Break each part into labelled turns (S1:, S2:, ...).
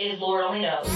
S1: is Lord Only Knows.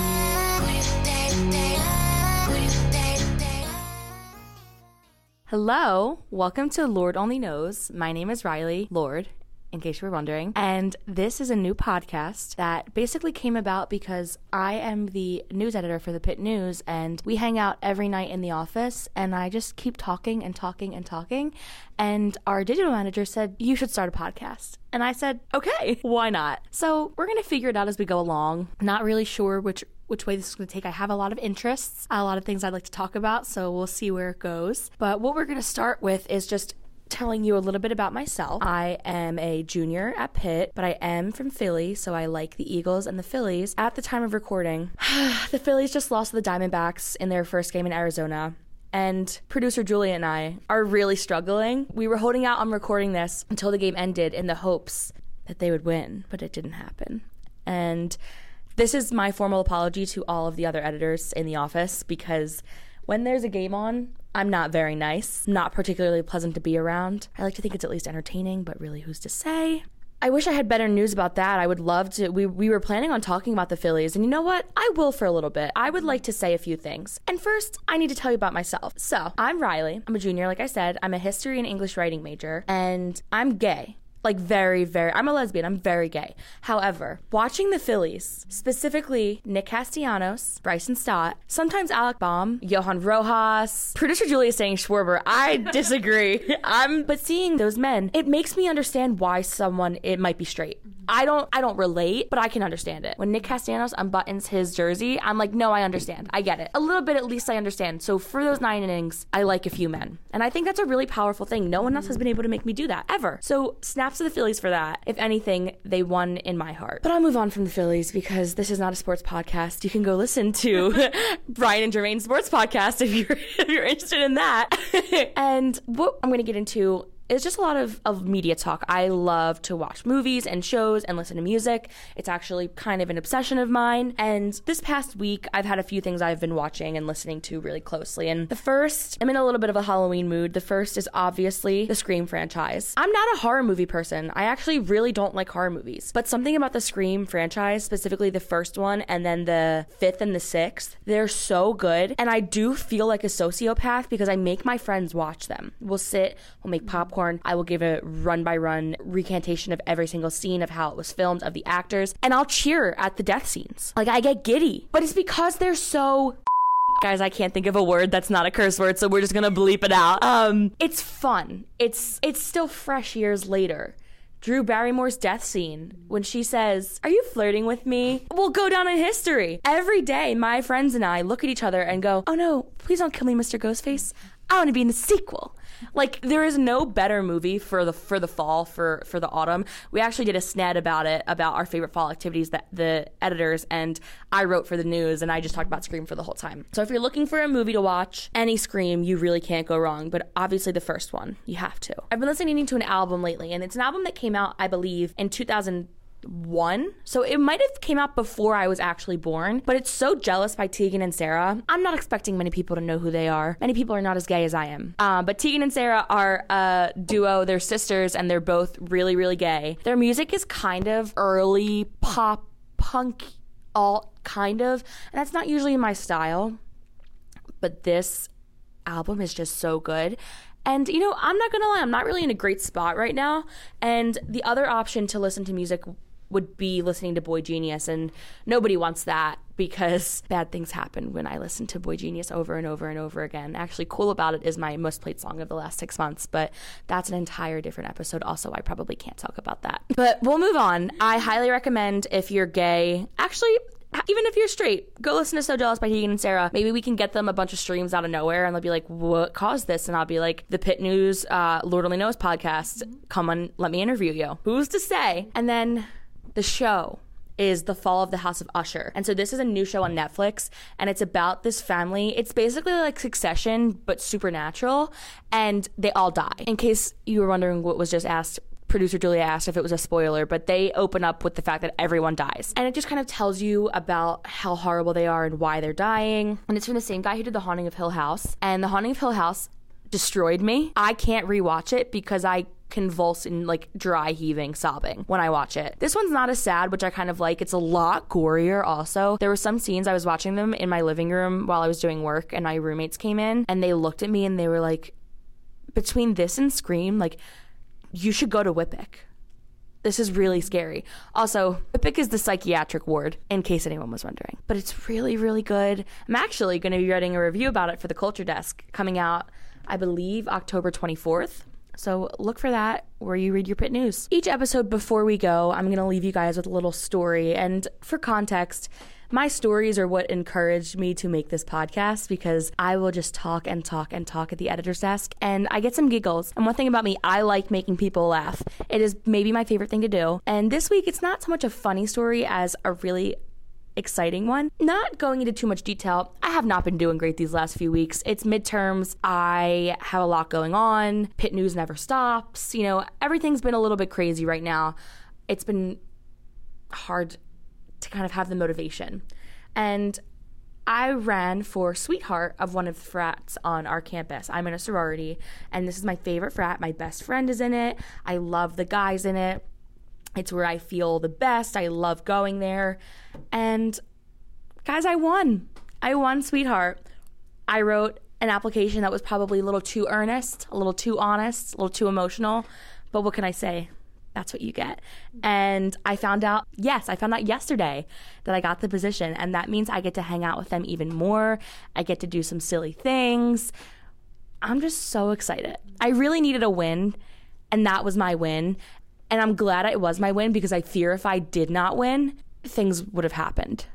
S2: Hello, welcome to Lord Only Knows. My name is Riley Lord, in case you were wondering. And this is a new podcast that basically came about because I am the news editor for the Pitt News and we hang out every night in the office and I just keep talking and talking and talking. And our digital manager said, You should start a podcast. And I said, Okay, why not? So we're going to figure it out as we go along. Not really sure which which way this is going to take. I have a lot of interests, a lot of things I'd like to talk about, so we'll see where it goes. But what we're going to start with is just telling you a little bit about myself. I am a junior at Pitt, but I am from Philly, so I like the Eagles and the Phillies. At the time of recording, the Phillies just lost to the Diamondbacks in their first game in Arizona and producer Julia and I are really struggling. We were holding out on recording this until the game ended in the hopes that they would win, but it didn't happen. And this is my formal apology to all of the other editors in the office because when there's a game on, I'm not very nice, not particularly pleasant to be around. I like to think it's at least entertaining, but really, who's to say? I wish I had better news about that. I would love to. We, we were planning on talking about the Phillies, and you know what? I will for a little bit. I would like to say a few things. And first, I need to tell you about myself. So, I'm Riley. I'm a junior, like I said. I'm a history and English writing major, and I'm gay like very, very. I'm a lesbian. I'm very gay. However, watching the Phillies, specifically Nick Castellanos, Bryson Stott, sometimes Alec Bohm, Johan Rojas, producer Julia saying Schwarber. I disagree. I'm, but seeing those men, it makes me understand why someone it might be straight. I don't, I don't relate, but I can understand it. When Nick Castellanos unbuttons his jersey, I'm like, no, I understand. I get it. A little bit, at least, I understand. So for those nine innings, I like a few men, and I think that's a really powerful thing. No one else has been able to make me do that ever. So snaps to the Phillies for that. If anything, they won in my heart. But I'll move on from the Phillies because this is not a sports podcast. You can go listen to Brian and Jermaine's sports podcast if you're if you're interested in that. and what I'm going to get into it's just a lot of, of media talk. I love to watch movies and shows and listen to music. It's actually kind of an obsession of mine. And this past week, I've had a few things I've been watching and listening to really closely. And the first, I'm in a little bit of a Halloween mood. The first is obviously the Scream franchise. I'm not a horror movie person. I actually really don't like horror movies. But something about the Scream franchise, specifically the first one and then the fifth and the sixth, they're so good. And I do feel like a sociopath because I make my friends watch them. We'll sit, we'll make popcorn popcorn. I will give a run by run recantation of every single scene of how it was filmed, of the actors, and I'll cheer at the death scenes. Like, I get giddy. But it's because they're so guys i can't think of a word that's not a curse word so we're just gonna bleep it out um it's fun it's it's still fresh years later Drew Barrymore's death scene when she says, Are you flirting with me? Will go down in history. Every day, my friends and I look at each other and go, Oh no, please don't kill me, Mr. Ghostface. I want to be in the sequel. Like there is no better movie for the for the fall for for the autumn. We actually did a sned about it about our favorite fall activities that the editors and I wrote for the news and I just talked about Scream for the whole time. So if you're looking for a movie to watch, any Scream, you really can't go wrong, but obviously the first one, you have to. I've been listening to an album lately and it's an album that came out I believe in 2000 one. So it might have came out before I was actually born, but it's so jealous by Tegan and Sara. I'm not expecting many people to know who they are. Many people are not as gay as I am. Uh, but Tegan and Sara are a duo. They're sisters and they're both really, really gay. Their music is kind of early pop punk alt kind of, and that's not usually my style. But this album is just so good. And you know, I'm not gonna lie, I'm not really in a great spot right now. And the other option to listen to music would be listening to boygenius, and nobody wants that because bad things happen when I listen to boygenius over and over and over again. Actually, Cool About It is my most played song of the last six months, but that's an entire different episode. Also, I probably can't talk about that. But we'll move on. I highly recommend if you're gay, actually, even if you're straight, go listen to So Jealous by Tegan and Sara. Maybe we can get them a bunch of streams out of nowhere and they'll be like, what caused this? And I'll be like, the Pitt News, uh, Lord Only Knows podcast. Come on, let me interview you. Who's to say? And then the show is The Fall of the House of Usher. And so this is a new show on Netflix and it's about this family. It's basically like Succession but supernatural and they all die. In case you were wondering what was just asked producer Julia asked if it was a spoiler, but they open up with the fact that everyone dies. And it just kind of tells you about how horrible they are and why they're dying. And it's from the same guy who did The Haunting of Hill House. And The Haunting of Hill House destroyed me. I can't rewatch it because I convulsing, like dry heaving, sobbing when I watch it. This one's not as sad, which I kind of like. It's a lot gorier also. There were some scenes I was watching them in my living room while I was doing work, and my roommates came in and they looked at me and they were like, between this and Scream, like, you should go to WPIC. This is really scary. Also, WPIC is the psychiatric ward, in case anyone was wondering. But it's really, really good. I'm actually going to be writing a review about it for the Culture Desk coming out, I believe, October 24th. So look for that where you read your Pitt News. Each episode before we go, I'm going to leave you guys with a little story. And for context, my stories are what encouraged me to make this podcast because I will just talk and talk and talk at the editor's desk and I get some giggles. And one thing about me, I like making people laugh. It is maybe my favorite thing to do. And this week, it's not so much a funny story as a really exciting one. Not going into too much detail, I have not been doing great these last few weeks. It's midterms. I have a lot going on. Pitt News never stops. You know, everything's been a little bit crazy right now. It's been hard to kind of have the motivation. And I ran for sweetheart of one of the frats on our campus. I'm in a sorority, and this is my favorite frat. My best friend is in it. I love the guys in it. It's where I feel the best. I love going there. And guys, I won. I won sweetheart. I wrote an application that was probably a little too earnest, a little too honest, a little too emotional. But what can I say? that's what you get. And I found out, yes, I found out yesterday that I got the position. And that means I get to hang out with them even more. I get to do some silly things. I'm just so excited. I really needed a win, and that was my win. And I'm glad it was my win because I fear if I did not win, things would have happened.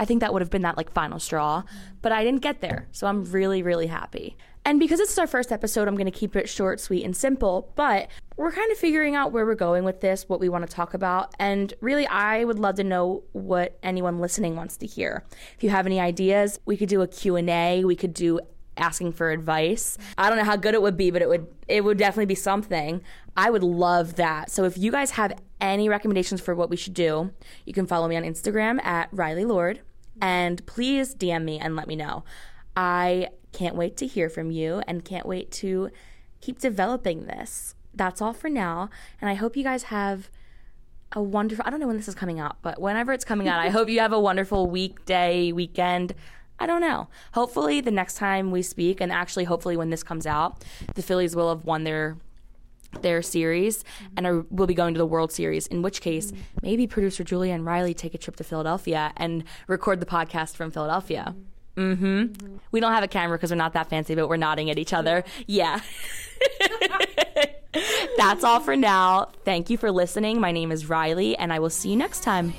S2: I think that would have been that like final straw, but I didn't get there. So I'm really, really happy. And because this is our first episode, I'm going to keep it short, sweet, and simple. But we're kind of figuring out where we're going with this, what we want to talk about. And really, I would love to know what anyone listening wants to hear. If you have any ideas, we could do a Q&A. We could do asking for advice. I don't know how good it would be, but it would it would definitely be something. I would love that. So if you guys have any recommendations for what we should do, you can follow me on Instagram at Riley Lord and please DM me and let me know. I can't wait to hear from you and can't wait to keep developing this. That's all for now. And I hope you guys have a wonderful, I don't know when this is coming out, but whenever it's coming out, I hope you have a wonderful weekday, weekend. I don't know. Hopefully, the next time we speak, and actually, hopefully, when this comes out, the Phillies will have won their their series and are, will be going to the World Series. In which case, maybe producer Julia and Riley take a trip to Philadelphia and record the podcast from Philadelphia. Mm-hmm. mm-hmm. We don't have a camera because we're not that fancy, but we're nodding at each other. Yeah. That's all for now. Thank you for listening. My name is Riley, and I will see you next time.